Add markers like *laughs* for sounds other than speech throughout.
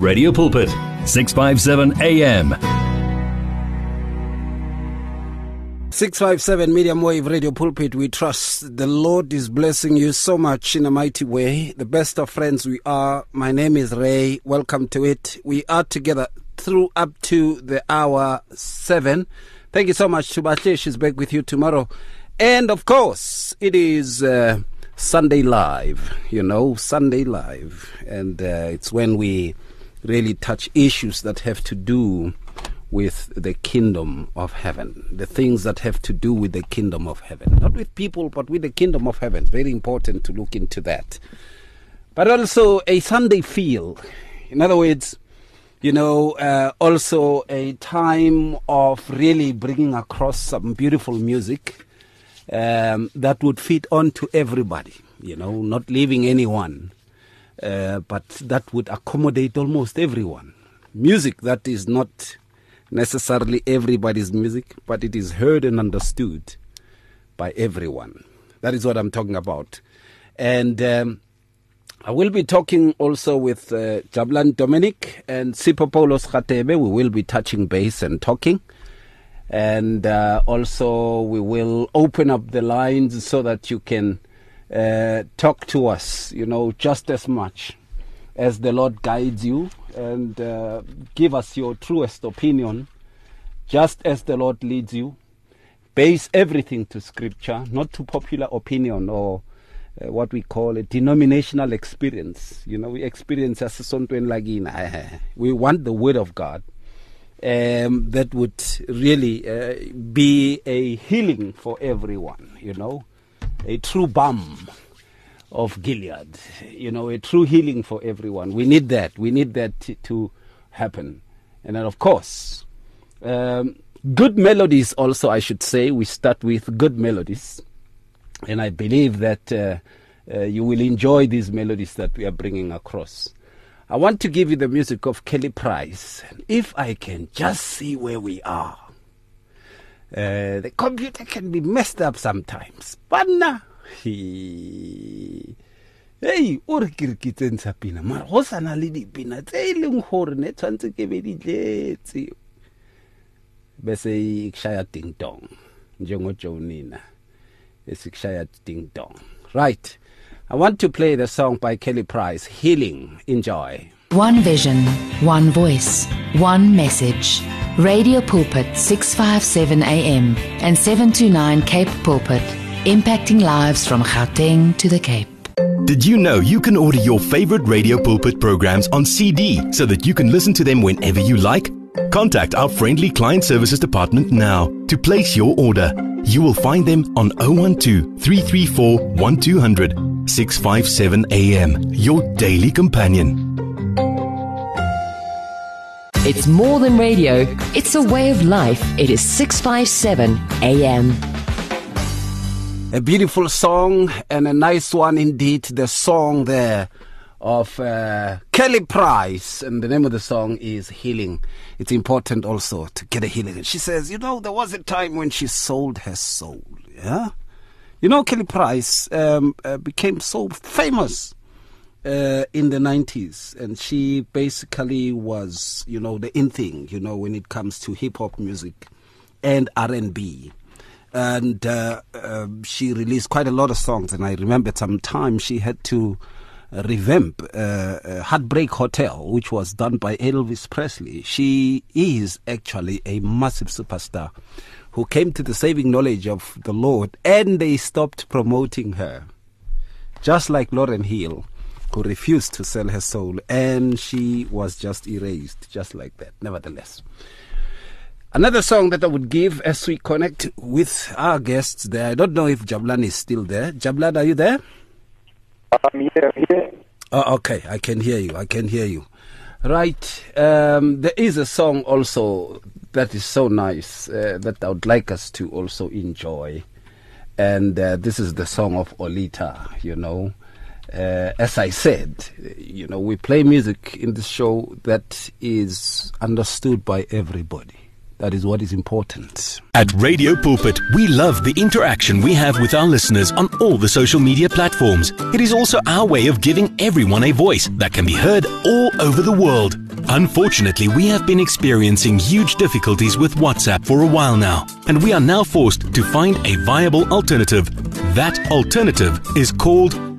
Radio Pulpit, 657 AM. 657 Medium Wave Radio Pulpit. We trust the Lord is blessing you so much in a mighty way. The best of friends we are. My name is Ray. Welcome to it. We are together through up to the hour 7. Thank you so much. to Tubache, she's back with you tomorrow. And of course, it is uh, Sunday Live, you know, Sunday Live. And uh, it's when we really touch issues that have to do with the kingdom of heaven, the things that have to do with the kingdom of heaven, not with people, but with the kingdom of heaven. Very important to look into that. But also a Sunday feel. In other words, you know, uh, also a time of really bringing across some beautiful music um, that would fit on to everybody, you know, not leaving anyone uh, but that would accommodate almost everyone. Music that is not necessarily everybody's music, but it is heard and understood by everyone. That is what I'm talking about. And um, I will be talking also with uh, Jabulani Dominic and Sipho Paulos Khatebe. We will be touching base and talking. And uh, also, we will open up the lines so that you can uh, talk to us, you know, just as much as the Lord guides you and uh, give us your truest opinion, just as the Lord leads you. Base everything to Scripture, not to popular opinion or uh, what we call a denominational experience. You know, we experience as something like in we want the Word of God. Um, that would really uh, be a healing for everyone, you know a true balm of Gilead, you know, a true healing for everyone. We need that. We need that t- to happen. And then, of course, um, good melodies also, I should say. We start with good melodies. And I believe that uh, uh, you will enjoy these melodies that we are bringing across. I want to give you the music of Kelly Price. If I can just see where we are. Uh, the computer can be messed up sometimes. Banna. Hey, o re ke re ke tsentsha pina. Mara go sana le dipina tse e leng gore ne tshwanetse ke be di tletse dong right. I want to play the song by kelly price healing. Enjoy One vision, one voice, one message. Radio Pulpit 657 AM and 729 Cape Pulpit, impacting lives from Gauteng to the Cape. Did you know you can order your favorite Radio Pulpit programs on CD so that you can listen to them whenever you like? Contact our friendly client services department now to place your order. You will find them on 012 334 1200 657 AM, your daily companion. It's more than radio, it's a way of life. It is 657 AM. a beautiful song and a nice one indeed. The song there of uh, Kelly Price, and the name of the song is Healing. It's important also to get a healing. She says, you know, there was a time when she sold her soul. Yeah, you know, Kelly Price um, uh, became so famous uh, in the 90s and she basically was you know the in thing you know when it comes to hip hop music and R&B and uh, uh, she released quite a lot of songs and I remember some time she had to revamp uh, uh, Heartbreak Hotel which was done by Elvis Presley. She is actually a massive superstar who came to the saving knowledge of the Lord and they stopped promoting her just like Lauryn Hill who refused to sell her soul and she was just erased just like that nevertheless. Another song that i would give as we connect with our guests there. I don't know if jablan is still there. Jablan are you there? I'm here, I'm here. oh, okay. I can hear you. I can hear you. Right um, there is a song also that is so nice uh, that i would like us to also enjoy. And uh, this is the song of oleta you know uh, as I said, you know, we play music in this show that is understood by everybody. That is what is important. At Radio Pulpit, we love the interaction we have with our listeners on all the social media platforms. It is also our way of giving everyone a voice that can be heard all over the world. Unfortunately, we have been experiencing huge difficulties with WhatsApp for a while now, and we are now forced to find a viable alternative. That alternative is called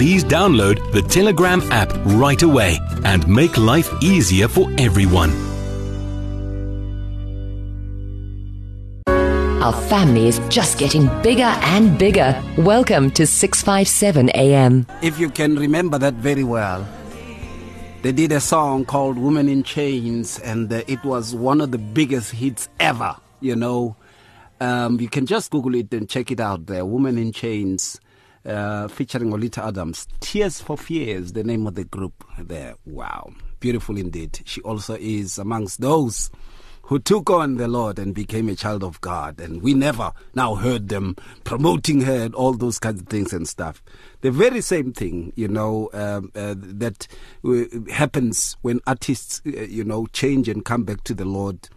Please download the Telegram app right away and make life easier for everyone. Our family is just getting bigger and bigger. Welcome to 657 AM. If you can remember that very well, they did a song called Woman in Chains, and uh, it was one of the biggest hits ever, you know. Um, you can just Google it and check it out there. Woman in Chains, uh, featuring Oleta Adams. Tears for Fears, the name of the group there. Wow. Beautiful indeed. She also is amongst those who took on the Lord and became a child of God. And we never now heard them promoting her and all those kinds of things and stuff. The very same thing, you know, um, uh, that uh, happens when artists, uh, you know, change and come back to the Lord.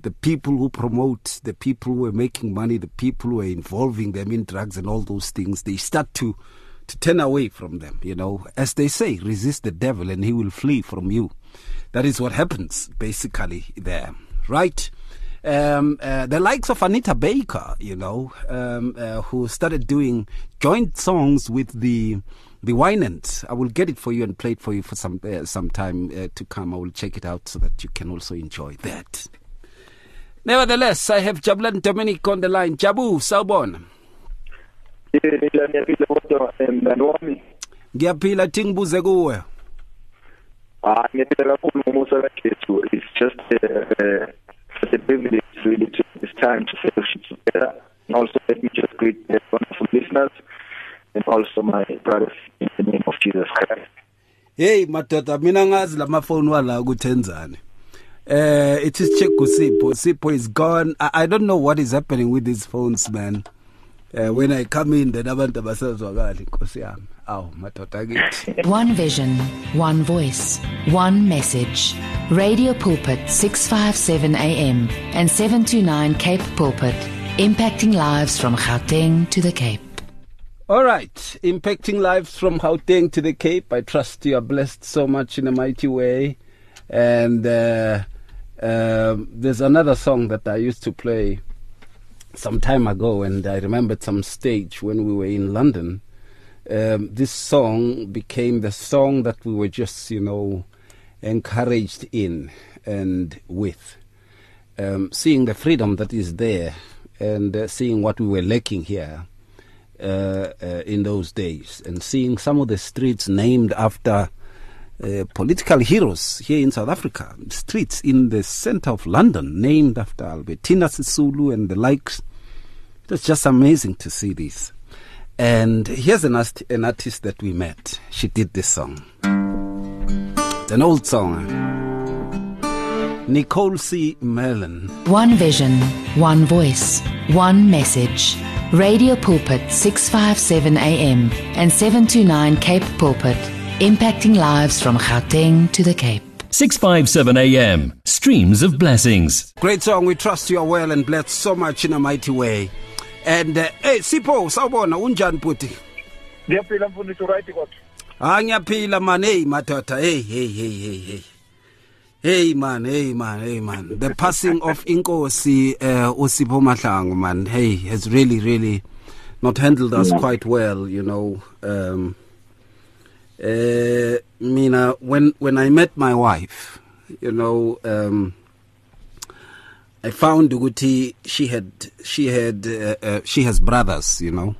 The people who promote, the people who are making money, the people who are involving them in drugs and all those things, they start to to turn away from them. You know, as they say, resist the devil and he will flee from you. That is what happens basically there right? Um, uh, the likes of Anita Baker, you know, um, uh, who started doing joint songs with the the Winans. I will get it for you and play it for you for some uh, some time uh, to come. I will check it out so that you can also enjoy that. Nevertheless, I have Jabulan Dominic on the line. Jabu, sawubona. Ngiyabila ngiyabila kodwa mngani wami. Ngiyaphila tingibuze kuwe. Ah ngiyabila kakhulu ngomusa kaJesu. It's just uh, uh, such a privilege really to this time to fellowship together. And also let me just greet the wonderful listeners and also my brothers in the name of Jesus Christ. Hey madoda mina ngazi lamafoni wala ukuthi enzani. Uh, it is Cheku Sipo. Sipo is gone. I, I don't know what is happening with these phones, man. Uh, when I come in, then abantu abasazwakali nkosi yami. Aw, madoda kithi. *laughs* One vision, one voice, one message. Radio Pulpit 657 AM and 729 Cape Pulpit, impacting lives from Gauteng to the Cape. All right, impacting lives from Gauteng to the Cape. I trust you are blessed so much in a mighty way. And uh, um there's another song that I used to play some time ago, and I remembered some stage when we were in London. Um, this song became the song that we were just, you know, encouraged in and with. Um, seeing the freedom that is there and uh, seeing what we were lacking here uh, uh, in those days, and seeing some of the streets named after uh, political heroes here in South Africa, streets in the center of London named after Albertina Sisulu and the likes. It was just amazing to see this. And here's an, ast- an artist that we met. She did this song. It's an old song. Nicole C. Mullen. One vision, one voice, one message. Radio Pulpit 657 AM and 729 Cape Pulpit, impacting lives from Gauteng to the Cape. 657 AM. Streams of blessings. Great song. We trust you are well and blessed so much in a mighty way. And uh, hey, Sipho, sawubona unjani puti? Ngiyaphila mfundisi right kodwa. Ah ngiyaphila man. Hey madoda. Hey hey hey hey hey. Hey man, hey man, hey man. The passing of Inkosi uh, Usipho Mahlangu man. Hey, has really really not handled us quite well, you know. Um uh, Mina, when when I met my wife, you know, um, I found ukuthi she had she had uh, uh, she has brothers, you know,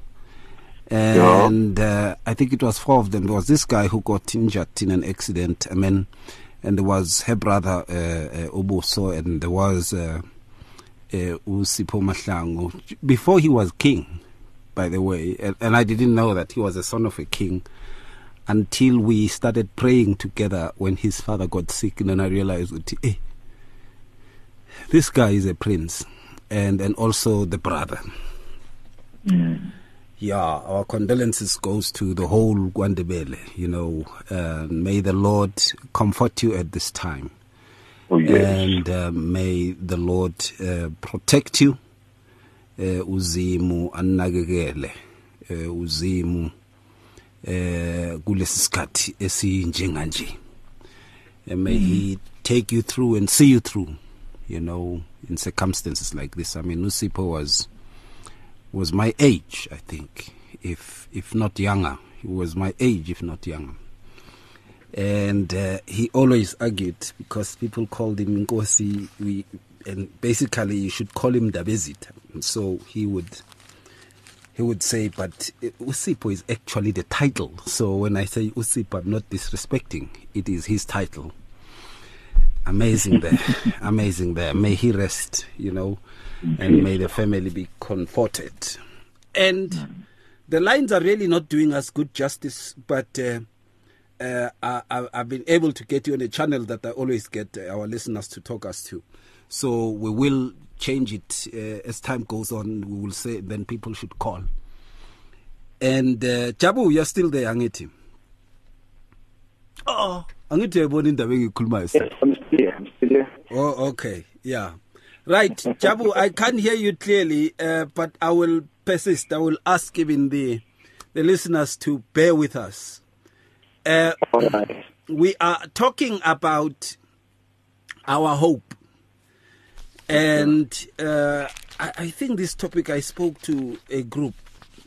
and uh, I think it was four of them. There was this guy who got injured in an accident. I mean, and there was her brother uh, uh, Obuso, and there was uh, uh, Mahlangu before he was king, by the way, and, and I didn't know that he was a son of a king until we started praying together when his father got sick, and then I realized that hey, this guy is a prince, and and also the brother. Yeah, our condolences goes to the whole Gwandebele. You know, uh, may the Lord comfort you at this time, Oh, yes. and uh, may the Lord uh, protect you. Uh, uzimu anakekele uh, uzimu eh kulesi sikhathi esinjenganje. And may he take you through and see you through you know in circumstances like this. I mean Usipo was was my age i think. If if not younger he was my age if not younger. And uh, he always argued because people called him Nkosi we and basically you should call him Dabezit and so he would he would say but uh, Usipo is actually the title. So when I say Usipo I'm not disrespecting. It is his title. Amazing there. *laughs* Amazing there. May he rest you know and may the family be comforted. And the lines are really not doing us good justice but uh, uh, I, I've been able to get you on a channel that I always get our listeners to talk us to. So we will change it uh, as time goes on. We will say then people should call. And uh, Jabu, you're still there, angithi? Oh, angithi uyayibona indaba engiyikhulumayo sir? Yes, I'm still here. I'm still here. Oh, okay. Yeah. Right. Jabu, I can't hear you clearly, uh, but I will persist. I will ask even the, the listeners to bear with us. Uh, All right. we are talking about our hope. And uh, I, I think this topic I spoke to a group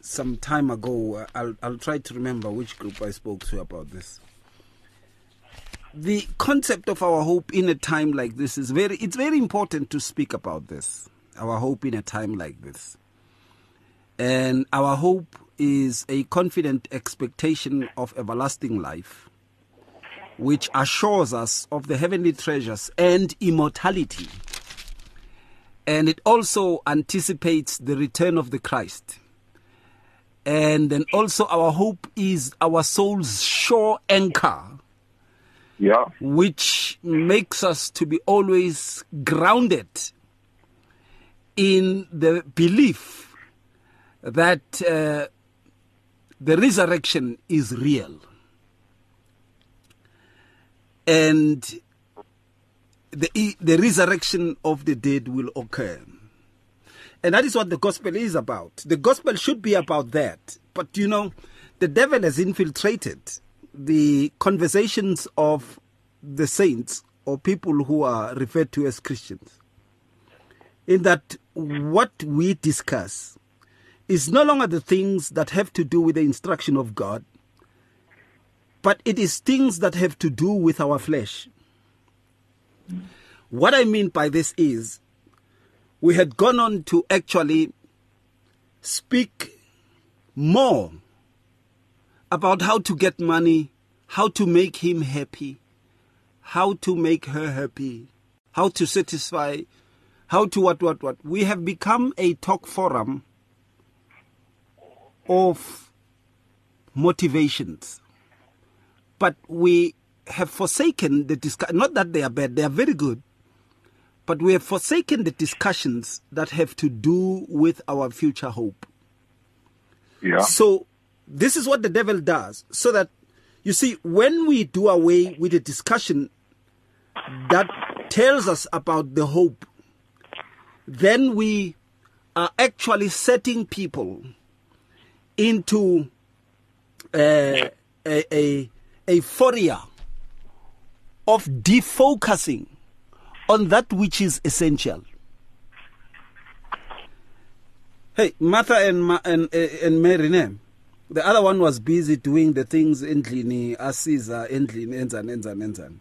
some time ago. I'll, I'll try to remember which group I spoke to about this. The concept of our hope in a time like this is very, it's very important to speak about this. Our hope in a time like this. And our hope is a confident expectation of everlasting life which assures us of the heavenly treasures and immortality. And it also anticipates the return of the Christ. And then also, our hope is our soul's sure anchor, Yeah. which makes us to be always grounded in the belief that uh, the resurrection is real. and the the resurrection of the dead will occur. And that is what the gospel is about. The gospel should be about that. But you know, the devil has infiltrated the conversations of the saints or people who are referred to as Christians. In that what we discuss is no longer the things that have to do with the instruction of God, but it is things that have to do with our flesh. What I mean by this is we had gone on to actually speak more about how to get money, how to make him happy, how to make her happy, how to satisfy, how to what, what, what. We have become a talk forum of motivations but we have forsaken the discussion. Not that they are bad; they are very good. But we have forsaken the discussions that have to do with our future hope. Yeah. So this is what the devil does. So that you see, when we do away with the discussion that tells us about the hope, then we are actually setting people into uh, a, a a, euphoria of defocusing on that which is essential. Hey, Martha and Ma- and and Mary, ne? the other one was busy doing the things endlini, asiza, endlini, enzan, enzan, enzan.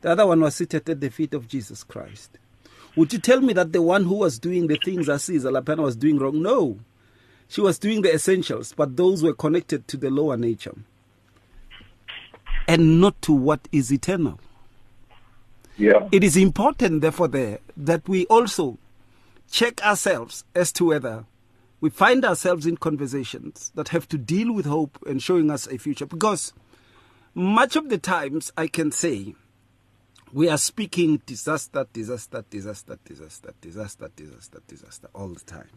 The other one was seated at the feet of Jesus Christ. Would you tell me that the one who was doing the things asiza, Lapana was doing wrong? No. She was doing the essentials, but those were connected to the lower nature and not to what is eternal. Yeah. It is important, therefore, there that we also check ourselves as to whether we find ourselves in conversations that have to deal with hope and showing us a future. Because much of the times I can say we are speaking disaster, disaster, disaster, disaster, disaster, disaster, disaster all the time.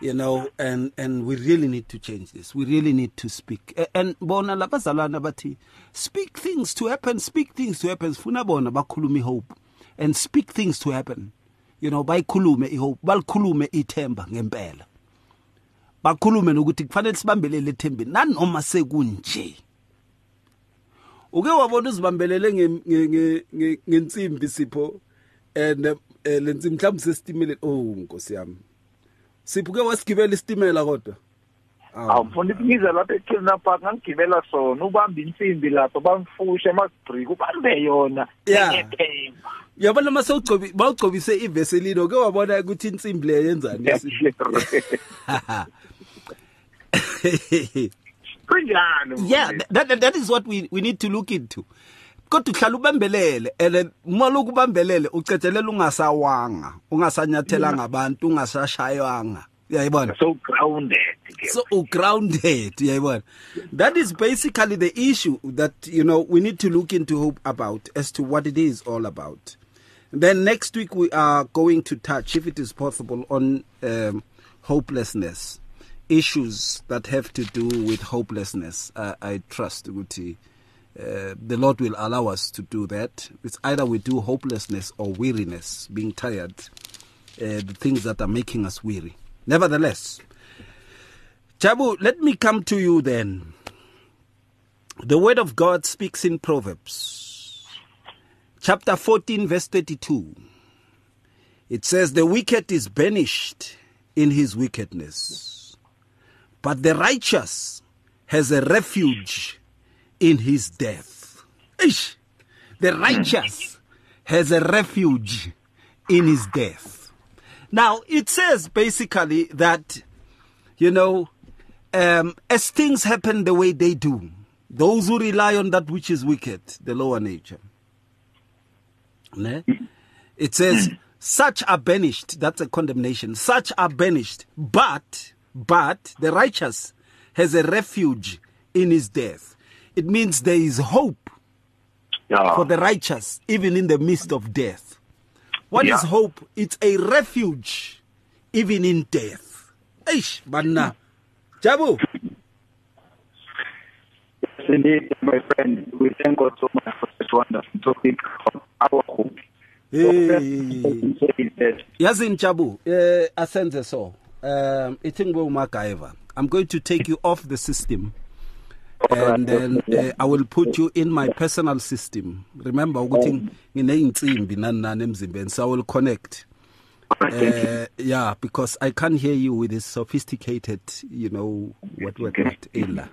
You know, and and we really need to change this. We really need to speak. And bona labazalwana bathi speak things to happen, speak things to happen. Funa bona bakhuluma hope and speak things to happen. You know, bayikhulume ihope, balikhulume ithemba ngempela. Bakhulume nokuthi kufanele sibambelele ethembeni nanoma sekunje. uke wabona uzibambelele ngensimbi sipho and eh, lensimbi mhlawumbe sesitimeleni oh nkosi yami sipho ke wasigibela isitimela kodwa. Awufundisi ngize lapha eKilna Park ngangigibela sona. Ubamba insimbi lapho bamfusha emasibhriki ubambe yona. Ngethemba yabona mase ugcobi bawugcobise iveselino ke wabona ukuthi insimbi le yenzani? *laughs* *laughs* Kunjani yeah that, that, that is what we, we need to look into. Kodwa uhlala ubambelele and uma lokhu ubambelele ucethelela ungasawanga ungasanyathelanga abantu ungasashayanga uyayibona? So grounded so grounded uyayibona? That is basically the issue that you know we need to look into hope about as to what it is all about. Then next week we are going to touch if it is possible on um, hopelessness. Issues that have to do with hopelessness. Uh, I trust Guti. Uh, the Lord will allow us to do that. It's either we do hopelessness or weariness, being tired, uh, the things that are making us weary. Nevertheless, Chabu, let me come to you then. The word of God speaks in Proverbs, chapter 14, verse 32. It says, The wicked is banished in his wickedness but the righteous has a refuge in his death. Ish. The righteous has a refuge in his death. Now, it says basically that, you know, um, as things happen the way they do, those who rely on that which is wicked, the lower nature, ne? it says, such are banished. That's a condemnation. Such are banished. But but the righteous has a refuge in his death. It means there is hope yeah. for the righteous, even in the midst of death. What yeah. is hope? It's a refuge, even in death. Eish, banna. Jabu. Yes, indeed, my friend. We thank God so much for this wonderful topic of our hope. yazini jabu eh asenze so um, ithi ngibe umagaiva i'm going to take you off the system and then uh, i will put you in my personal system. Remember ukuthi ngineyinsimbi nani nani emzimbeni so i will connect. Uh, yeah because i can't hear you with this sophisticated you know what what what illa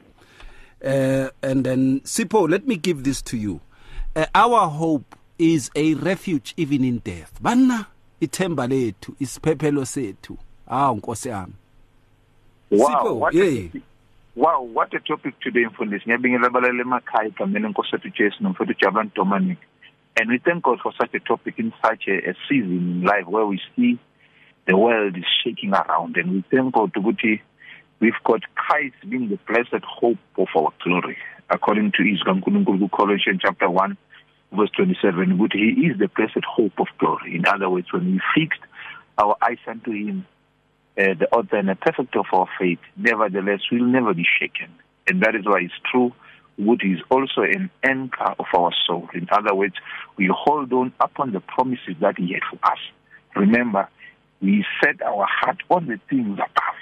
uh, and then sipo let me give this to you. Uh, our hope is a refuge even in death. Banna ithemba lethu isiphephelo sethu. Hawu nkosi yami wow yeah. Wow what a topic today mfundisi ngiyabingelela abalali emakhaya egameni enkosi yethu Jesu nomfowethu Jabulani Dominic. And we thank God for such a topic in such a, a season in life where we see the world is shaking around. And we thank God ukuthi we've got Christ being the blessed hope of our glory according to Izwi kaNkulunkulu Colossians chapter 1 verse 27 ukuthi he is the blessed hope of glory. In other words when we fixed our eyes unto him uh, the author and the perfect of our faith, nevertheless, will never be shaken. And that is why it's true. Wood is also an anchor of our soul. In other words, we hold on upon the promises that He had for us. Remember, we set our heart on the things above,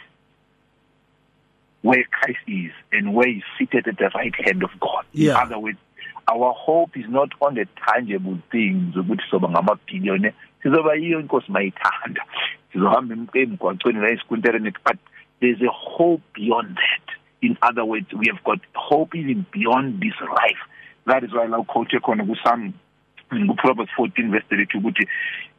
where Christ is and where He's seated at the right hand of God. Yeah. In other words, our hope is not on the tangible things ukuthi soba ngamabhiliyone sizoba yiyo inkosi mayithanda sizohamba emgwaqweni la esikuntereni but there's a hope beyond that. In other words we have got hope even beyond this life that is why la quote khona kusam in Proverbs 14 verse 32 ukuthi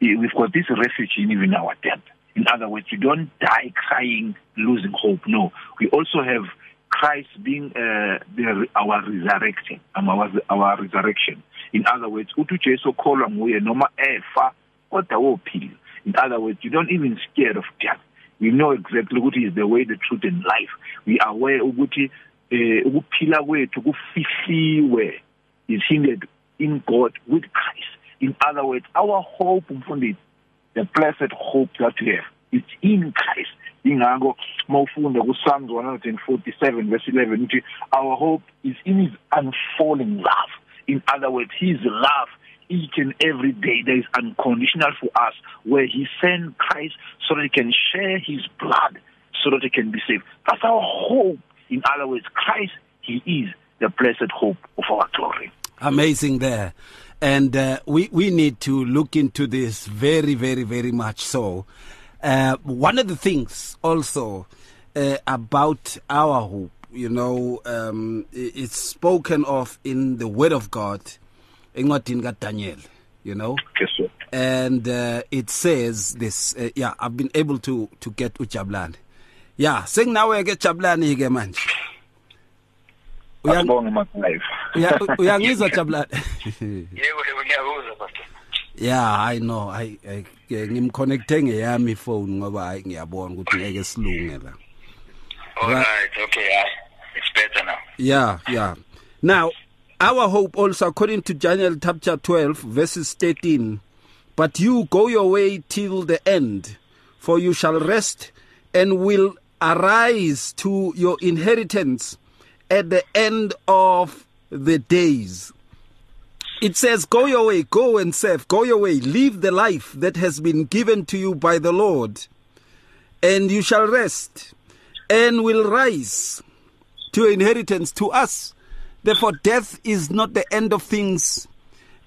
we've got this refuge in even our death in other words you don't die crying losing hope. No we also have Christ being uh, the, our resurrection our, our resurrection. In other words uthi Jesu kholwa nguye noma efa kodwa wophila In other words, you don't even scared of death. We know exactly what is the way, the truth, and life. We are aware ukuthi eh ukuphila kwethu kufihliwe is hindered in God with Christ. In other words, our hope mfundisi, the blessed hope that we have, it's in Christ. ingakho mawufunda ku Psalms 147 verse 11 our hope is in his unfalling love in other words his love each and every day. There is unconditional for us where he sent Christ so that he can share his blood so that he can be saved. That's our hope. In other words Christ he is the blessed hope of our glory. Amazing there. And uh, we we need to look into this very very very much so. Uh, one of the things also uh, about our hope you know um, it's spoken of in the word of God encwadini kaDaniel you know yes sir and uh, it says this uh, yeah I've been able to to get uJabulani yeah senginawe ke *laughs* Jabulani ke manje Uyan- asibonge makhaya uya- uyangizwa Jabulani yebo yebo ngiyakuzwa pastor Yeah, I know. I, I ke- ngimconnecte ngeyami phone ngoba hayi ngiyabona ukuthi ngeke silunge la. all Right. right okay yeah. it's better now Yeah, yeah. Now, our hope also according to Daniel chapter 12 verses 13, but you go your way till the end, for you shall rest and will arise to your inheritance at the end of the days. It says, Go your way, go and serve, go your way, live the life that has been given to you by the Lord, and you shall rest and will rise to inheritance to us. Therefore, death is not the end of things,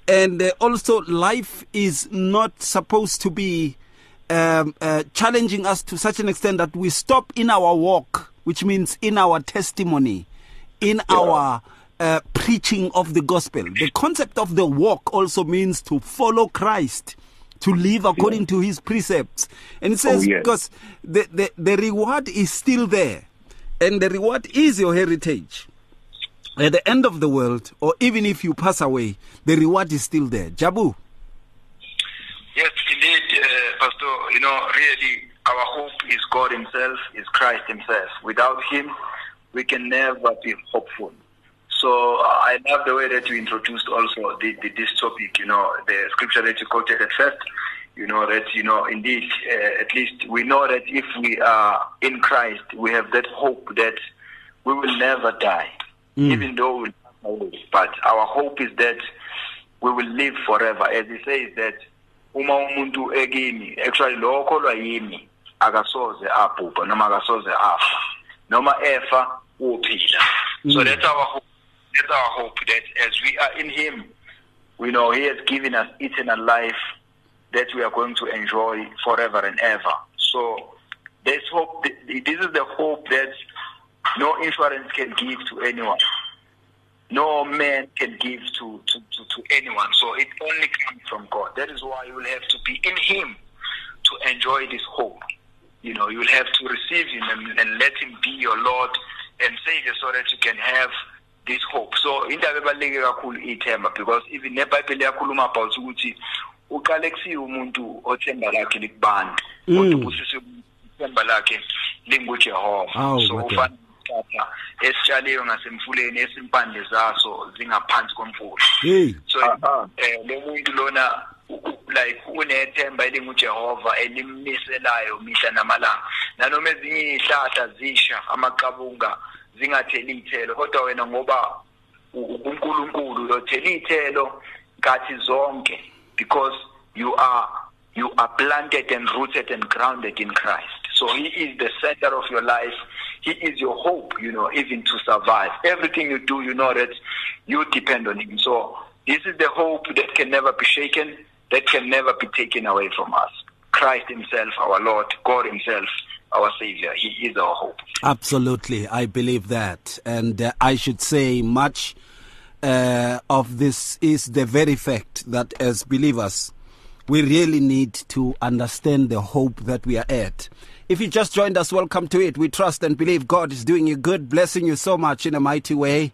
and uh, also life is not supposed to be um, uh, challenging us to such an extent that we stop in our walk, which means in our testimony, in our uh, preaching of the gospel. The concept of the walk also means to follow Christ, to live according to his precepts. And it says, Oh, yes. because the, the, the reward is still there, and the reward is your heritage. At the end of the world, or even if you pass away, the reward is still there. Jabu. Yes, indeed, uh, Pastor. You know, really, our hope is God Himself, is Christ Himself. Without Him, we can never be hopeful. So I love the way that you introduced also the, the, this topic. You know, the scripture that you quoted at first. You know that you know indeed, uh, at least we know that if we are in Christ, we have that hope that we will never die, Mm. even though we will pass away. But our hope is that we will live forever. As he says that uma umuntu ekini actually lo okholwa yimi akasoze abhubha noma akasoze afa noma efa uphila. So mm. that's our hope. That's our hope that as we are in him we know he has given us eternal life that we are going to enjoy forever and ever. So this hope this is the hope that no insurance can give to anyone no man can give to, to, to, to anyone. So it only comes from God. That is why you will have to be in Him to enjoy this hope. You know, you will have to receive Him and, and let Him be your Lord and Savior so that you can have this hope. So indaba ebaluleke kakhulu ithemba because even nebhayibheli yakhuluma about ukuthi uqale kusiwe umuntu othemba lakhe likubantu kodwa mm. ubusise ithemba lakhe lingujehova so kodwa. Isihlahla esitshaliwe ngasemfuleni esimpande zaso zingaphansi komfula. Hey. so eh lo muntu lona like unethemba elingujehova elimniselayo mihla namalanga. Nanoma ezinye izihlahla zisha amaqabunga zingatheli ithelo kodwa wena ngoba uNkulunkulu uyothela ithelo kathi zonke because you are you are planted and rooted and grounded in Christ. So he is the center of your life. He is your hope you know even to survive. Everything you do you know that you depend on him. So this is the hope that can never be shaken that can never be taken away from us. Christ himself our Lord God himself our savior. He is our hope. Absolutely, I believe that. And uh, I should say, much uh, of this is the very fact that as believers, we really need to understand the hope that we are at. If you just joined us, welcome to it. We trust and believe God is doing you good, blessing you so much in a mighty way.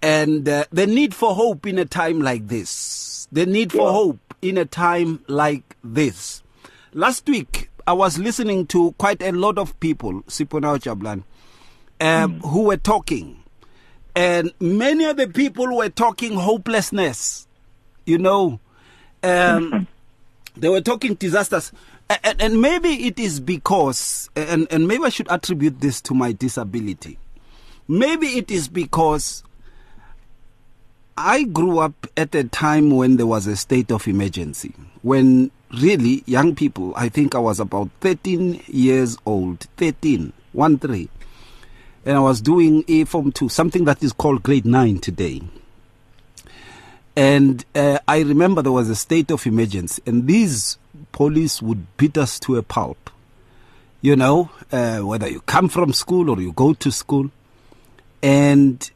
And uh, the need for hope in a time like this, the need for hope in a time like this. last week I was listening to quite a lot of people, Siponao Chablan, um, who were talking. And many of the people were talking hopelessness. You know, um, *laughs* they were talking disasters. And, and maybe it is because, and, and maybe I should attribute this to my disability. Maybe it is because I grew up at a time when there was a state of emergency. When really young people, I think I was about 13 years old, 13, 1 3. And I was doing A Form 2, something that is called grade 9 today. And uh, I remember there was a state of emergency, and these police would beat us to a pulp. You know, uh, whether you come from school or you go to school. And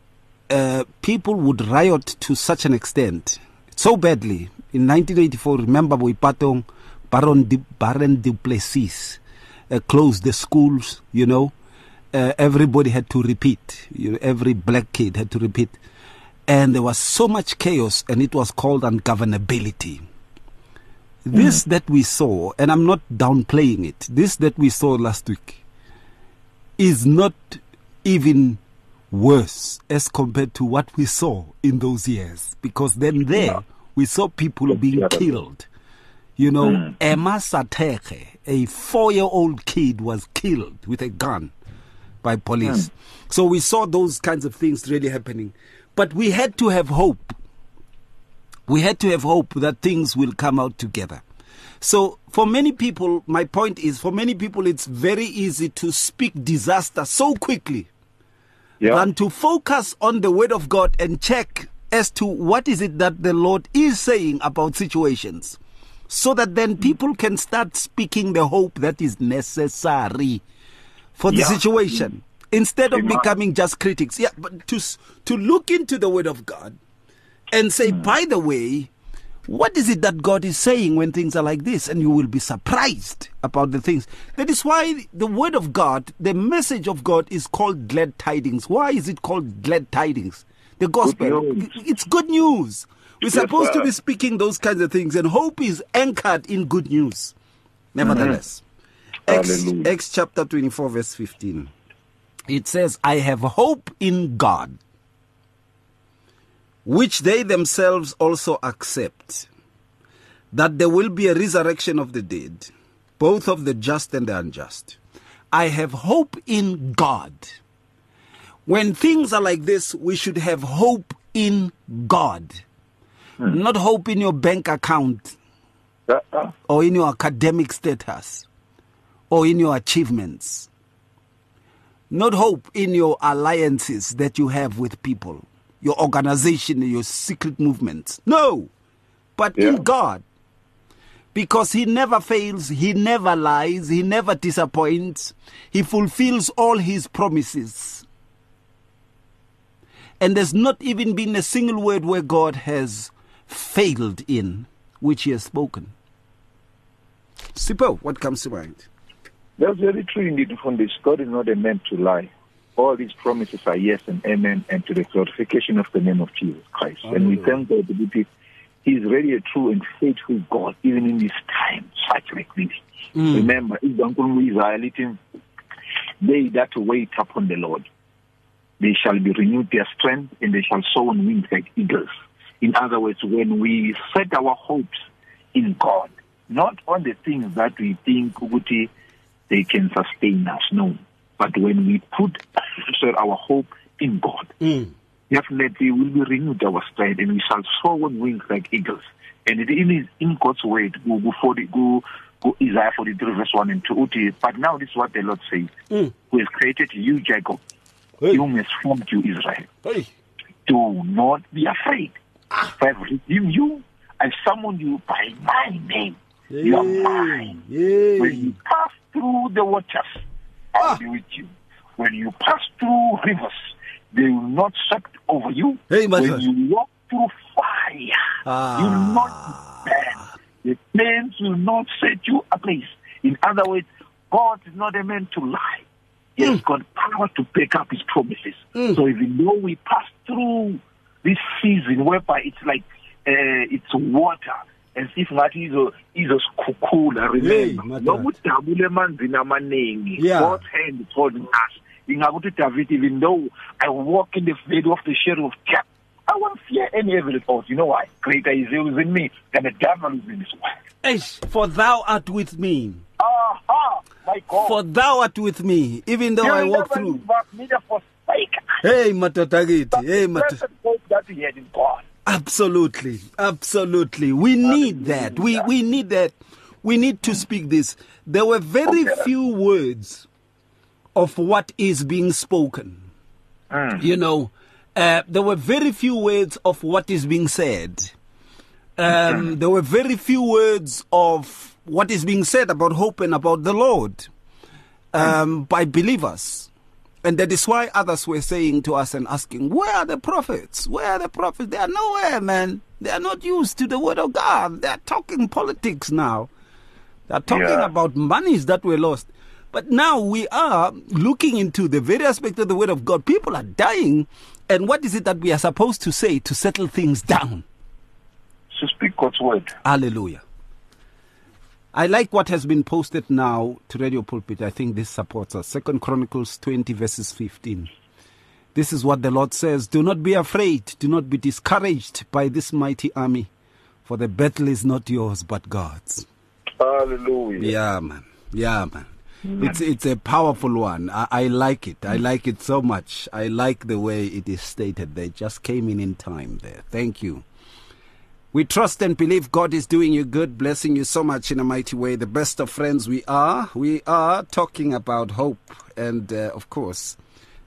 uh, people would riot to such an extent, so badly. In 1984, remember Boipatong, Baron, du, Baron Duplessis uh, closed the schools, you know. Uh, everybody had to repeat. You know, every black kid had to repeat. And there was so much chaos, and it was called ungovernability. This that we saw, and I'm not downplaying it, this that we saw last week is not even worse as compared to what we saw in those years. Because then there we saw people being killed. You know, Emma Sateke, a four year old kid, was killed with a gun by police. So we saw those kinds of things really happening. But we had to have hope. We had to have hope that things will come out together. So, for many people, my point is for many people, it's very easy to speak disaster so quickly Yeah. than to focus on the word of God and check as to what is it that the Lord is saying about situations. So that then mm. people can start speaking the hope that is necessary for the Yeah. situation instead of becoming just critics. Yeah, but to to look into the word of God and say, hmm. by the way, what is it that God is saying when things are like this? And you will be surprised about the things. That is why the word of God, the message of God is called glad tidings. Why is it called glad tidings? The gospel. news. it's good news. We're supposed to be speaking those kinds of things, and hope is anchored in good news. Nevertheless, hmm. Acts, Hallelujah. Acts chapter 24, verse 15. It says, I have hope in God, which they themselves also accept, that there will be a resurrection of the dead, both of the just and the unjust. I have hope in God. When things are like this, we should have hope in God, not hope in your bank account Uh, uh, or in your academic status or in your achievements. Not hope in your alliances that you have with people, your organization, your secret movements. No, but in God. Because He never fails, He never lies, He never disappoints, He fulfills all His promises. And there's not even been a single word where God has failed in which He has spoken. Sipo, what comes to mind? That's very true indeed, Fundis. God is not a man to lie. All these promises are yes and amen, and to the glorification of the name of Jesus Christ. And we thank God that He is really a true and faithful God, even in this time, such like this. Hmm. Remember, Uncle Israel, they that wait upon the Lord, they shall be renewed their strength, and they shall soar on wings like eagles. In other words, when we set our hopes in God, not on the things that we think they can sustain us, no. But when we put *laughs* sorry, our hope in God, hmm. definitely we'll be renewed our strength and we shall soar on wings like eagles. And it is in God's word, go, go, 40, go, go Isaiah 43 verse 1 and 2. Uti, But now this is what the Lord says. Hmm. Who has created you, Jacob, whom has formed you, Israel. Hey. Do not be afraid. For I have redeemed you. I summoned you by my name. You are mine. When you pass through the waters, Ah. I'll be with you. When you pass through rivers, they will not sweep over you. Hey, when you walk through fire, you will ah. not burn. The flames will not set you ablaze. In other words, God is not a man to lie. He has hmm. got power to back up his promises. Hmm. So even though we pass through this season whereby it's like uh, it's water, and if ngathi izo izosikhukhula remember noma udabule emanzini amaningi. God's hand is holding us ingakuthi David even though I walk in the valley of the shadow of death I won't fear any evil thought you know why greater is he in me than the devil is in this world Eish, for thou art with me. aha my God For thou art with me, even though You I walk through. us, neither forsake. Hey, matotagiti. Hey, the mat. blessed hope that we had in God Absolutely, absolutely. We need that. We we need that. We need to speak this. There were very few words of what is being spoken. You know, uh, there were very few words of what is being said. Um, there were very few words of what is being said about hope and about the Lord um, by believers. And that is why others were saying to us and asking, Where are the prophets? Where are the prophets? They are nowhere, man. They are not used to the word of God. They are talking politics now. They are talking Yeah. about monies that were lost. But now we are looking into the very aspect of the word of God. People are dying. And what is it that we are supposed to say to settle things down? to speak God's word Hallelujah. I like what has been posted now to Radio Pulpit. I think this supports us. Second Chronicles 20, verses 15. This is what the Lord says Do not be afraid, do not be discouraged by this mighty army, for the battle is not yours but God's. hallelujah Yeah, man. Yeah, man. It's it's a powerful one. I, I like it. I like it so much. I like the way it is stated. They just came in in time there. Thank you. We trust and believe God is doing you good, blessing you so much in a mighty way. The best of friends we are. We are talking about hope and, uh, of course,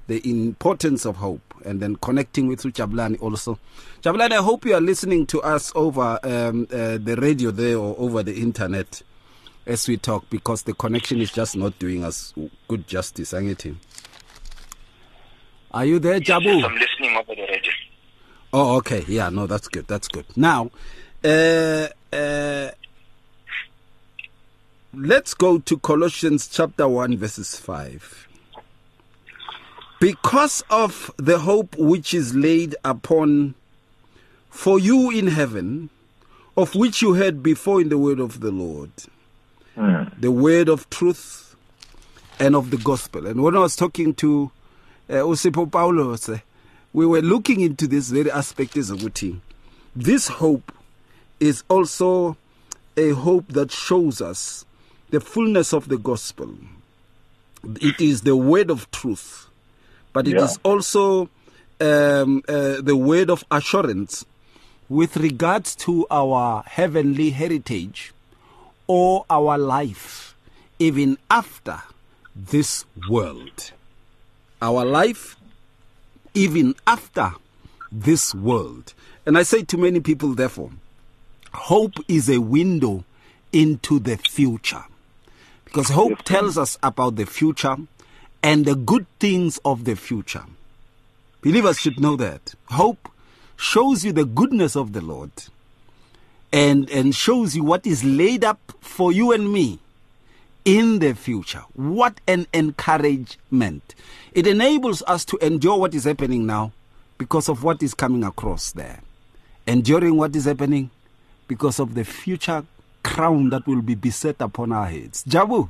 the importance of hope and then connecting with Jabulani also. Jabulani, I hope you are listening to us over um, uh, the radio there or over the internet as we talk because the connection is just not doing us good justice? Are you there, Jabu? I'm listening over the radio. Oh, okay. Yeah, no, that's good. That's good. Now, uh, uh, let's go to Colossians chapter 1, verses 5. Because of the hope which is laid upon for you in heaven, of which you heard before in the word of the Lord, the word of truth and of the gospel. And when I was talking to uh, Osipo Paulos, uh, we were looking into this very aspect as a This hope is also a hope that shows us the fullness of the gospel. It is the word of truth, but it is Yeah. also um, uh, the word of assurance with regards to our heavenly heritage or our life, even after this world. Our life, even after this world. And I say to many people, therefore, hope is a window into the future. Because hope tells us about the future and the good things of the future. Believers should know that. Hope shows you the goodness of the Lord and, and shows you what is laid up for you and me in the future. What an encouragement. It enables us to endure what is happening now because of what is coming across there. Enduring what is happening because of the future crown that will be beset upon our heads. Jabu.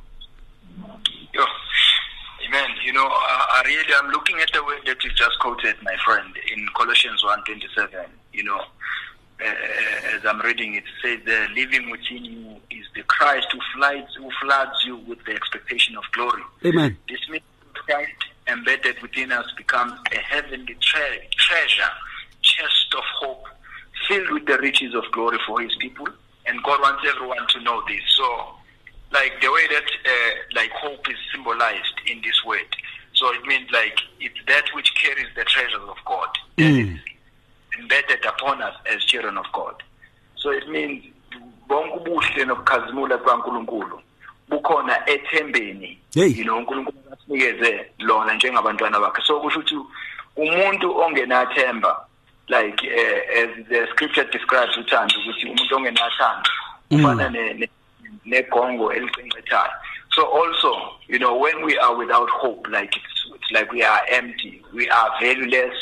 Amen. You know, I, I really am looking at the word that you just quoted, my friend, in Colossians 1.27. You know, uh, as I'm reading it, it says, the living within you is the Christ who floods, who floods you with the expectation of glory. Amen. This means Christ embedded within us becomes a heavenly tre- treasure, chest of hope, filled with the riches of glory for his people. And God wants everyone to know this. So, like the way that uh, like hope is symbolized in this word. So it means like it's that which carries the treasures of God that is embedded upon us as children of God. So it means bonke ubuhle nokukhazimula bukaNkulunkulu bukhona ethembeni you know uNkulunkulu asinikeze lona njengabantwana bakhe. So kusho ukuthi umuntu ongenathemba like uh, as the scripture describes uthando ukuthi umuntu ongenathando ufana ne- ne- negongo elincincethayo so also you know when we are without hope like it's, it's like we are empty we are valueless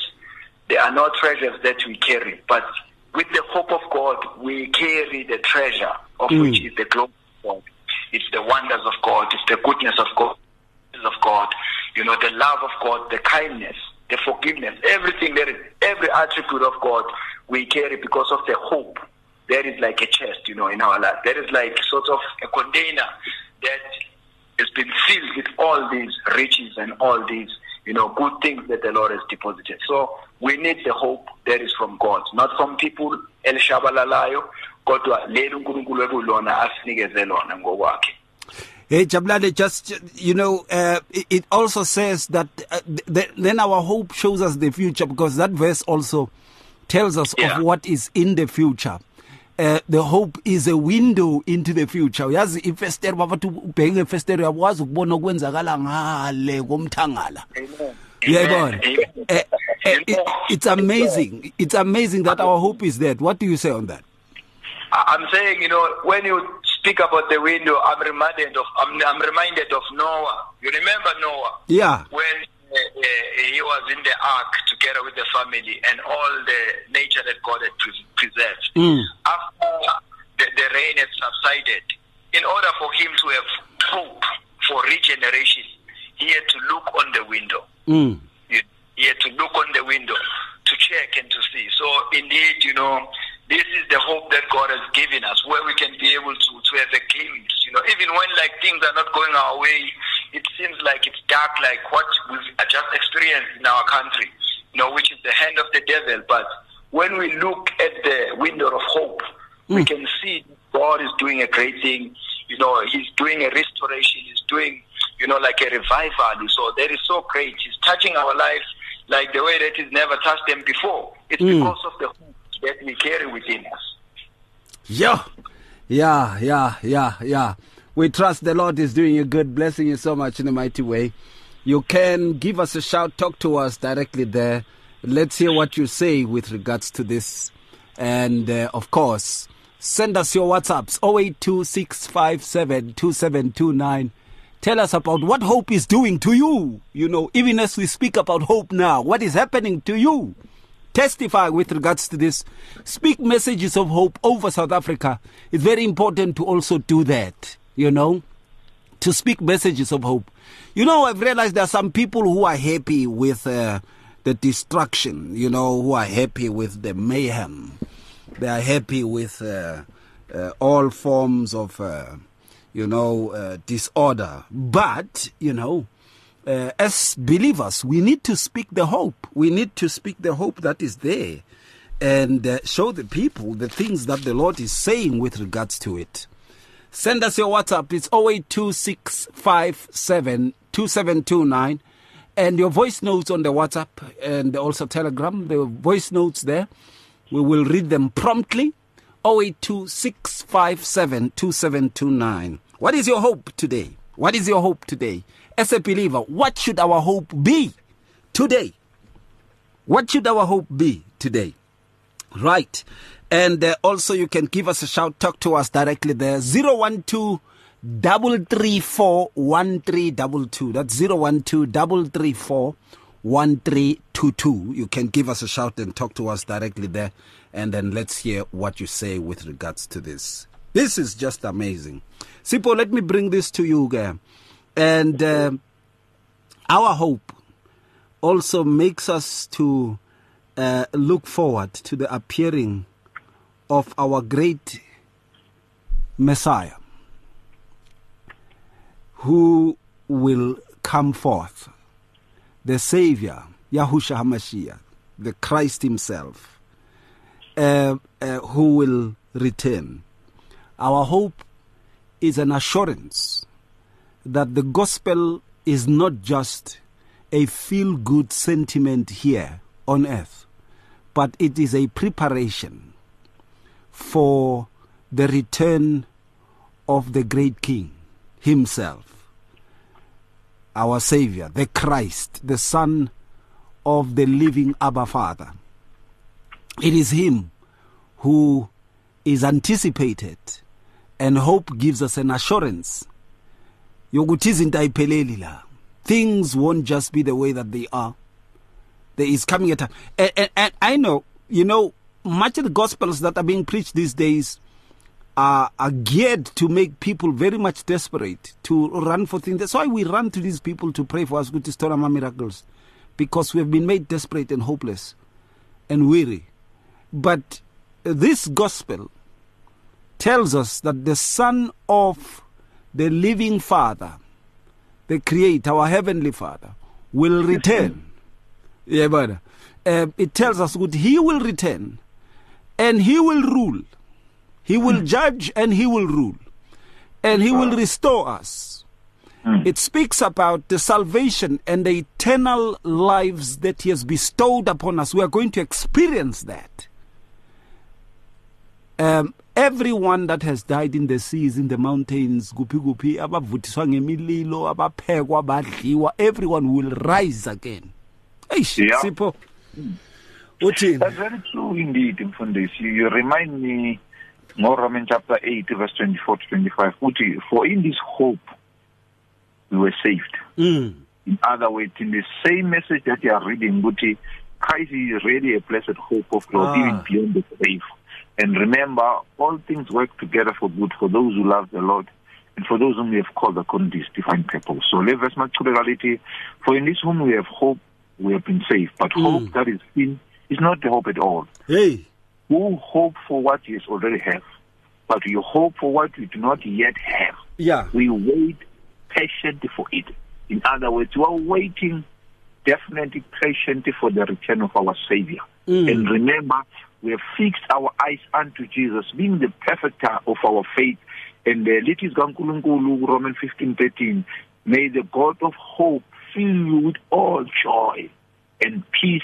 there are no treasures that we carry. But with the hope of God, we carry the treasure of which is the glory of God. It's the wonders of God. It's the goodness of God. Of God, you know, the love of God, the kindness, the forgiveness, everything that is, every attribute of God we carry because of the hope. There is like a chest, you know, in our life. There is like sort of a container that has been filled with all these riches and all these, you know, good things that the Lord has deposited. So we need the hope that is from God, not from people elishabalalayo, kodwa leli uNkulunkulu ekulona asinikeze lona ngokwakhe. Hey, Jablade, just, you know, uh, it, it also says that uh, th- then our hope shows us the future because that verse also tells us Yeah. of what is in the future. Uh, the hope is a window into the future uyazi ifesteri babathi ubheke ngefesteri uyakwazi ukubona okwenzakala ngale komthangala uyayibona. Eh, eh, You it, know, it's amazing it's amazing that our hope is that what do you say on that I'm saying, you know, when you speak about the window, I'm reminded of I'm, I'm reminded of Noah. You remember Noah? yeah when uh, uh, he was in the ark together with the family and all the nature that God had pre- preserved. Mm. After the, the rain had subsided, in order for him to have hope for regeneration, he had to look on the window. mm. He had to look on the window to check and to see. So indeed, you know, this is the hope that God has given us, where we can be able to, to have a glimpse. You know, even when like things are not going our way, it seems like it's dark, like what we've just experienced in our country. You know, which is the hand of the devil. But when we look at the window of hope, we hmm. can see God is doing a great thing. You know, He's doing a restoration. He's doing, you know, like a revival. So that is so great. He's touching our lives like the way that He's never touched them before. It's hmm. because of the hope that we carry within us. Yeah. Yeah, yeah, yeah, yeah. We trust the Lord is doing you good, blessing you so much in a mighty way. You can give us a shout, talk to us directly there. Let's hear what you say with regards to this. And uh, of course, send us your WhatsApps 0826572729. Tell us about what hope is doing to you. You know, even as we speak about hope now, what is happening to you? Testify with regards to this. Speak messages of hope over South Africa. It's very important to also do that, you know, to speak messages of hope. You know, I've realized there are some people who are happy with uh, the destruction, you know, who are happy with the mayhem. They are happy with uh, uh, all forms of, uh, you know, uh, disorder. But, you know, uh, as believers, we need to speak the hope. We need to speak the hope that is there and uh, show the people the things that the Lord is saying with regards to it. Send us your WhatsApp. It's 0826572729 and your voice notes on the WhatsApp and also Telegram. The voice notes there. We will read them promptly. 0826572729. What is your hope today? What is your hope today? As a believer, what should our hope be today? What should our hope be today? Right. And uh, also, you can give us a shout, talk to us directly there. 012 334 1322. That's 012 334 1322. You can give us a shout and talk to us directly there. And then let's hear what you say with regards to this. This is just amazing. Sipho, let me bring this to you. Uh, and uh, our hope also makes us to uh, look forward to the appearing of our great Messiah who will come forth, the Savior, Yahushua HaMashiach, the Christ Himself, uh, uh, who will return. Our hope is an assurance that the gospel is not just a feel good sentiment here on earth, but it is a preparation for the return of the great King himself, our Savior, the Christ, the Son of the living Abba Father. It is Him who is anticipated, and hope gives us an assurance yokuthi izinto ayipheleli la things won't just be the way that they are there is coming a time and, and, and i know you know much of the gospels that are being preached these days are, are geared to make people very much desperate to run for things. That's why we run to these people to pray for us good to store our miracles, because we have been made desperate and hopeless and weary. But this gospel tells us that the Son of the living Father, the Creator, our Heavenly Father, will return. Yeah, brother. Uh, it tells us that He will return and He will rule. He will judge and He will rule. And He will restore us. It speaks about the salvation and the eternal lives that He has bestowed upon us. We are going to experience that. Um, everyone that has died in the seas, in the mountains, kuphi kuphi, abavuthiswa ngemililo, abaphekwa, badliwa, everyone will rise again. Eish, Yeah. Sipho. Uthini? That's very true indeed, Mfundisi. You, you remind me, more Roman chapter 8, verse 24 to 25. Uti, for in this hope we were saved. Mm. In other words, in the same message that you are reading, Uti, Christ is really a blessed hope of glory Ah. even beyond the grave. And remember, all things work together for good for those who love the Lord and for those whom we have called according to his divine purpose. So, le verse reality, for in this whom we have hope, we have been saved. But hmm. hope that is seen is not the hope at all. Hey. Who hope for what you already have, but you hope for what you do not yet have. Yeah. We wait patiently for it. In other words, we are waiting definitely patiently for the return of our Savior. Hmm. And remember, we have fixed our eyes unto Jesus, being the perfecter of our faith. And uh, Litis Gankulunkulu, Romans 15 13, may the God of hope fill you with all joy and peace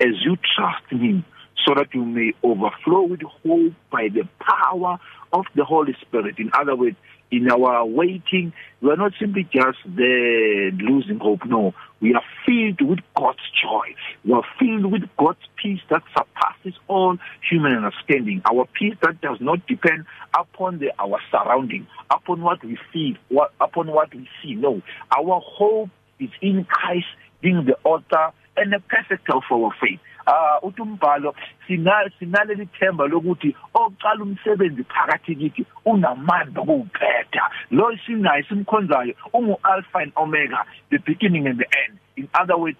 as you trust in Him, so that you may overflow with hope by the power of the Holy Spirit. In other words, in our waiting, we are not simply just there losing hope. No, we are filled with God's joy. We are filled with God's peace that surpasses all human understanding. Our peace that does not depend upon the, our surrounding, upon what we feel, what, upon what we see. No, our hope is in Christ being the author and the perfecter of our faith. Ah uthi umbhalo sina sinaleli themba lokuthi oqala umsebenzi phakathi kithi unamandla okuwuphetha lo sinayo simkhonzayo ungu alpha and omega the beginning and the end in other words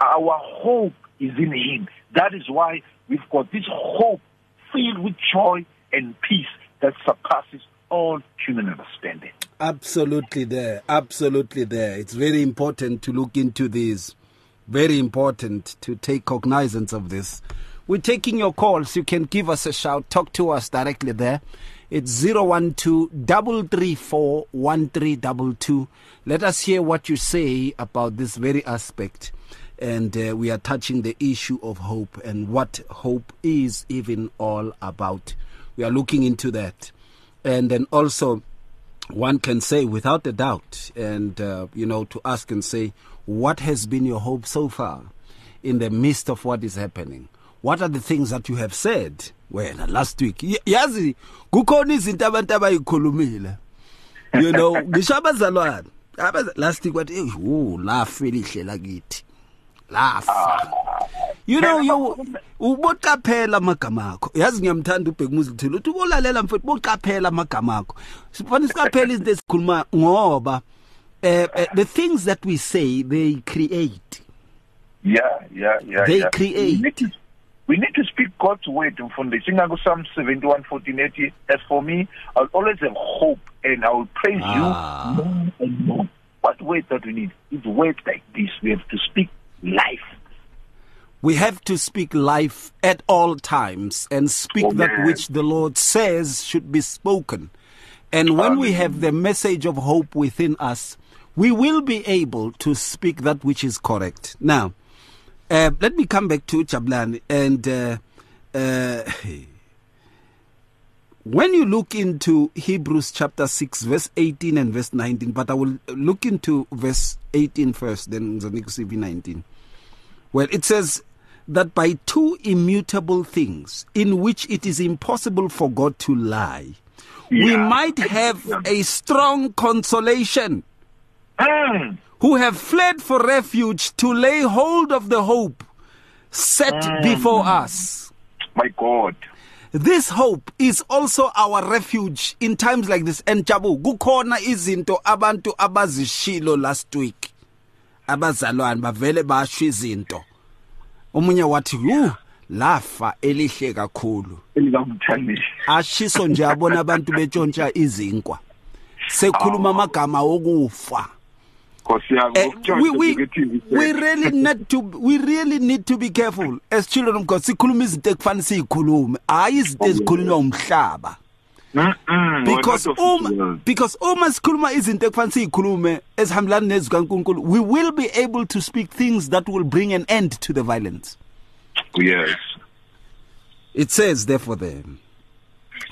our hope is in him that is why we've got this hope filled with joy and peace that surpasses all human understanding Absolutely there. Absolutely there. It's very important to look into this. Very important to take cognizance of this. We're taking your calls. You can give us a shout. Talk to us directly there. It's 012 334 1322. Let us hear what you say about this very aspect. And uh, we are touching the issue of hope and what hope is even all about. We are looking into that. And then also, one can say without a doubt, and uh, you know, to ask and say, what has been your hope so far in the midst of what is happening? What are the things that you have said? Well, last week, yazi, kukhona izinto abantu abayikhulumile. You know, *laughs* ngisho abazalwane. Abaza- Last week, what, eh, lafa elihle lakithi. Lafa. You know, you uboqaphela amagama akho. Yazi ngiyamthanda ubhekumuzi lithile. Uthi ubolalela mfethu boqaphela amagama akho. Sifana siqaphele izinto esikhuluma ngoba eh, eh, the things that we say they create. Yeah, yeah, yeah. They yeah. create. We need, to, we need to speak God's word, Mfundi. Singako Psalm 71, 14, 80. As for me, I'll always have hope and I will praise Ah. you more and more. What word that we need? It's words like this. We have to speak life. We have to speak life at all times and speak that which the Lord says should be spoken. And when we have the message of hope within us, we will be able to speak that which is correct. Now, uh, let me come back to Chablan and uh, uh, *laughs* when you look into Hebrews chapter 6, verse 18 and verse 19, but I will look into verse 18 first, then Zanik 19. Well, it says that by two immutable things in which it is impossible for God to lie, we might have a strong consolation Mm. who have fled for refuge to lay hold of the hope set before us. my God. This hope is also our refuge in times like this and Jabu kukhona izinto abantu abazishilo last week abazalwane bavele basho izinto omunye wathi yu lafa elihle kakhulu Elikamthandi. ashiso nje abona abantu betshontsha izinkwa sekhuluma amagama wokufa Eh, we, we, we really need to we really need to be careful. As children of God sikhuluma izinto ekufanele sizikhulume hayi izinto ezikhulunywa umhlaba. Because we're not of this uma because uma sikhuluma izinto ekufanele sizikhulume ezihambelana nezwi kaNkulunkulu we will be able to speak things that will bring an end to the violence. Yes. It says, therefore, there,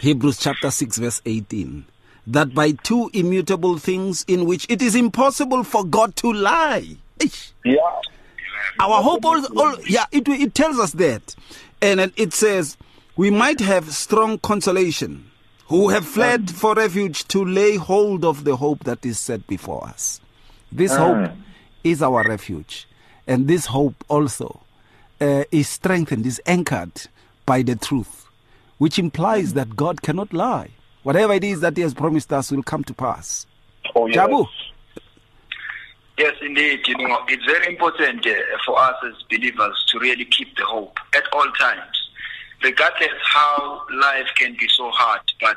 Hebrews chapter 6, verse 18, that by two immutable things in which it is impossible for God to lie. Yeah. Our hope, all, all, yeah, it, it tells us that. And it says, we might have strong consolation who have fled for refuge to lay hold of the hope that is set before us. This hope is our refuge. And this hope also uh, is strengthened, is anchored by the truth, which implies that God cannot lie. Whatever it is that He has promised us will come to pass. Oh, yes. Jabu. Yes, indeed. You know, it's very important uh, for us as believers to really keep the hope at all times, regardless how life can be so hard. But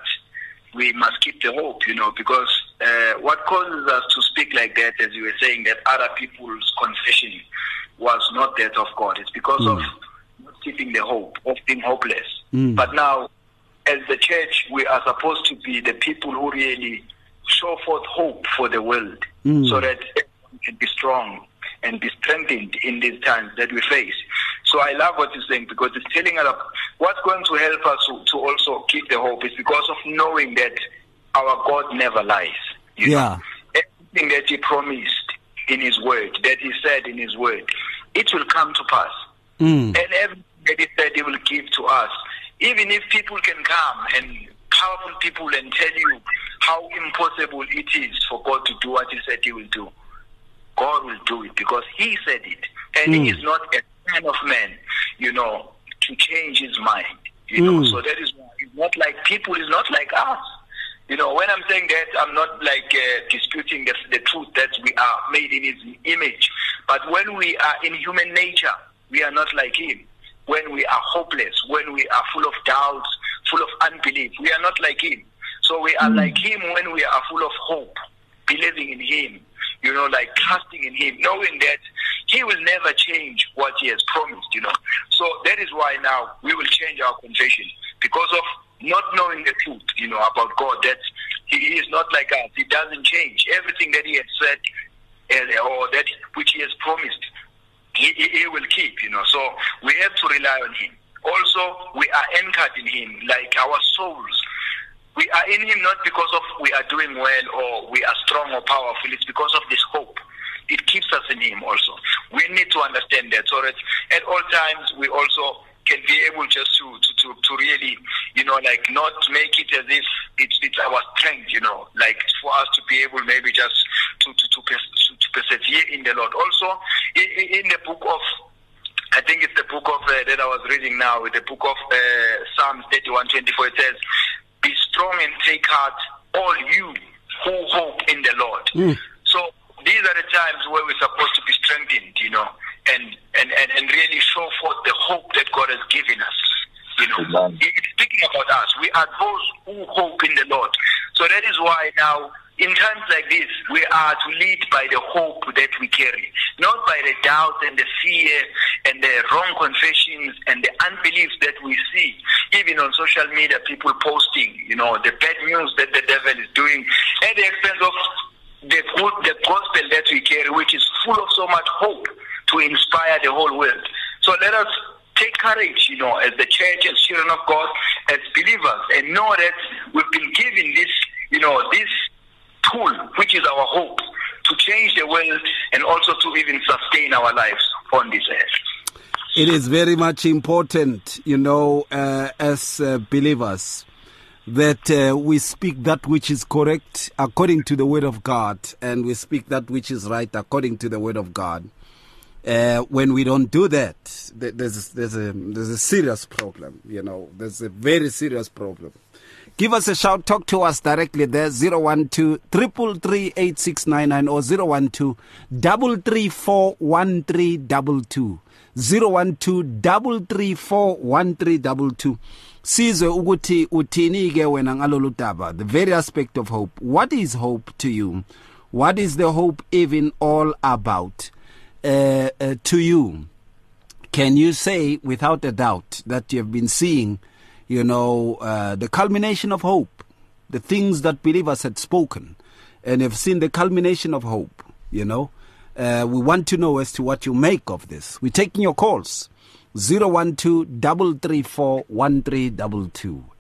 we must keep the hope, you know, because uh, what causes us to speak like that, as you were saying, that other people's confession was not that of God. It's because of not keeping the hope, of being hopeless. But now, as the church, we are supposed to be the people who really show forth hope for the world so that everyone can be strong and be strengthened in these times that we face. So I love what you're saying because it's telling us what's going to help us to, to also keep the hope is because of knowing that our God never lies. You Yeah. know, everything that He promised in His Word, that He said in His Word, it will come to pass. Mm. And everything that He said He will give to us. Even if people can come and powerful people and tell you how impossible it is for God to do what He said He will do, God will do it because He said it. And He is not a man of man, you know, to change His mind. You know, so that is why it's not like people, is not like us. You know, when I'm saying that, I'm not like uh, disputing the, the truth that we are made in His image. But when we are in human nature, we are not like Him. When we are hopeless, when we are full of doubts, full of unbelief, we are not like Him. So we are like Him when we are full of hope, believing in Him, you know, like trusting in Him, knowing that He will never change what He has promised, you know. So that is why now we will change our confession because of not knowing the truth, you know, about God, that He is not like us. He doesn't change. Everything that He has said uh, or that which He has promised, he, he, he will keep, you know. So we have to rely on Him. Also, we are anchored in Him, like our souls. We are in Him not because of we are doing well or we are strong or powerful. It's because of this hope. It keeps us in Him also. We need to understand that. So that at all times we also can be able just to, to, to, to really, you know, like not make it as if it's, it's our strength, you know, like for us to be able maybe just to, to, to, pers- to, to persevere in the Lord. Also, in, in the book of I think it's the book of uh, that I was reading now, with the book of uh, Psalms 31, 24. It says, "Be strong and take heart, all you who hope in the Lord." So these are the times where we're supposed to be strengthened, you know, and and and, and really show forth the hope that God has given us. You know, Amen. it's speaking about us. We are those who hope in the Lord. So that is why now, in times like this, we are to lead by the hope that we carry, not by the doubt and the fear and the wrong confessions and the unbelief that we see, even on social media, people posting, you know, the bad news that the devil is doing at the expense of the good, the gospel that we carry, which is full of so much hope to inspire the whole world. So let us take courage, you know, as the church, as children of God, as believers, and know that we've been given this, you know, this tool, which is our hope, to change the world and also to even sustain our lives on this earth. It is very much important, you know, uh, as uh, believers, that uh, we speak that which is correct according to the word of God, and we speak that which is right according to the word of God. Uh, when we don't do that, there's there's a there's a serious problem. You know, there's a very serious problem. Give us a shout. Talk to us directly there. Zero one two triple three eight six nine nine or zero one two double three four one three double two. Zero one two double three four one three double two. Sizwe ukuthi uthini ke wena ngalolu daba the very aspect of hope. What is hope to you? What is the hope even all about? Uh, uh, to you, can you say without a doubt that you have been seeing, you know, uh, the culmination of hope, the things that believers had spoken, and have seen the culmination of hope, you know? Uh, we want to know as to what you make of this. We're taking your calls. 012 334 1322.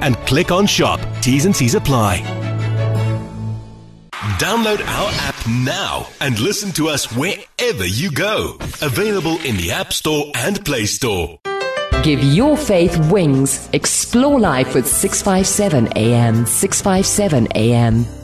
and click on shop. T's and C's apply. Download our app now and listen to us wherever you go. Available in the App Store and Play Store. Give your faith wings. Explore life with 657 AM. 657 AM.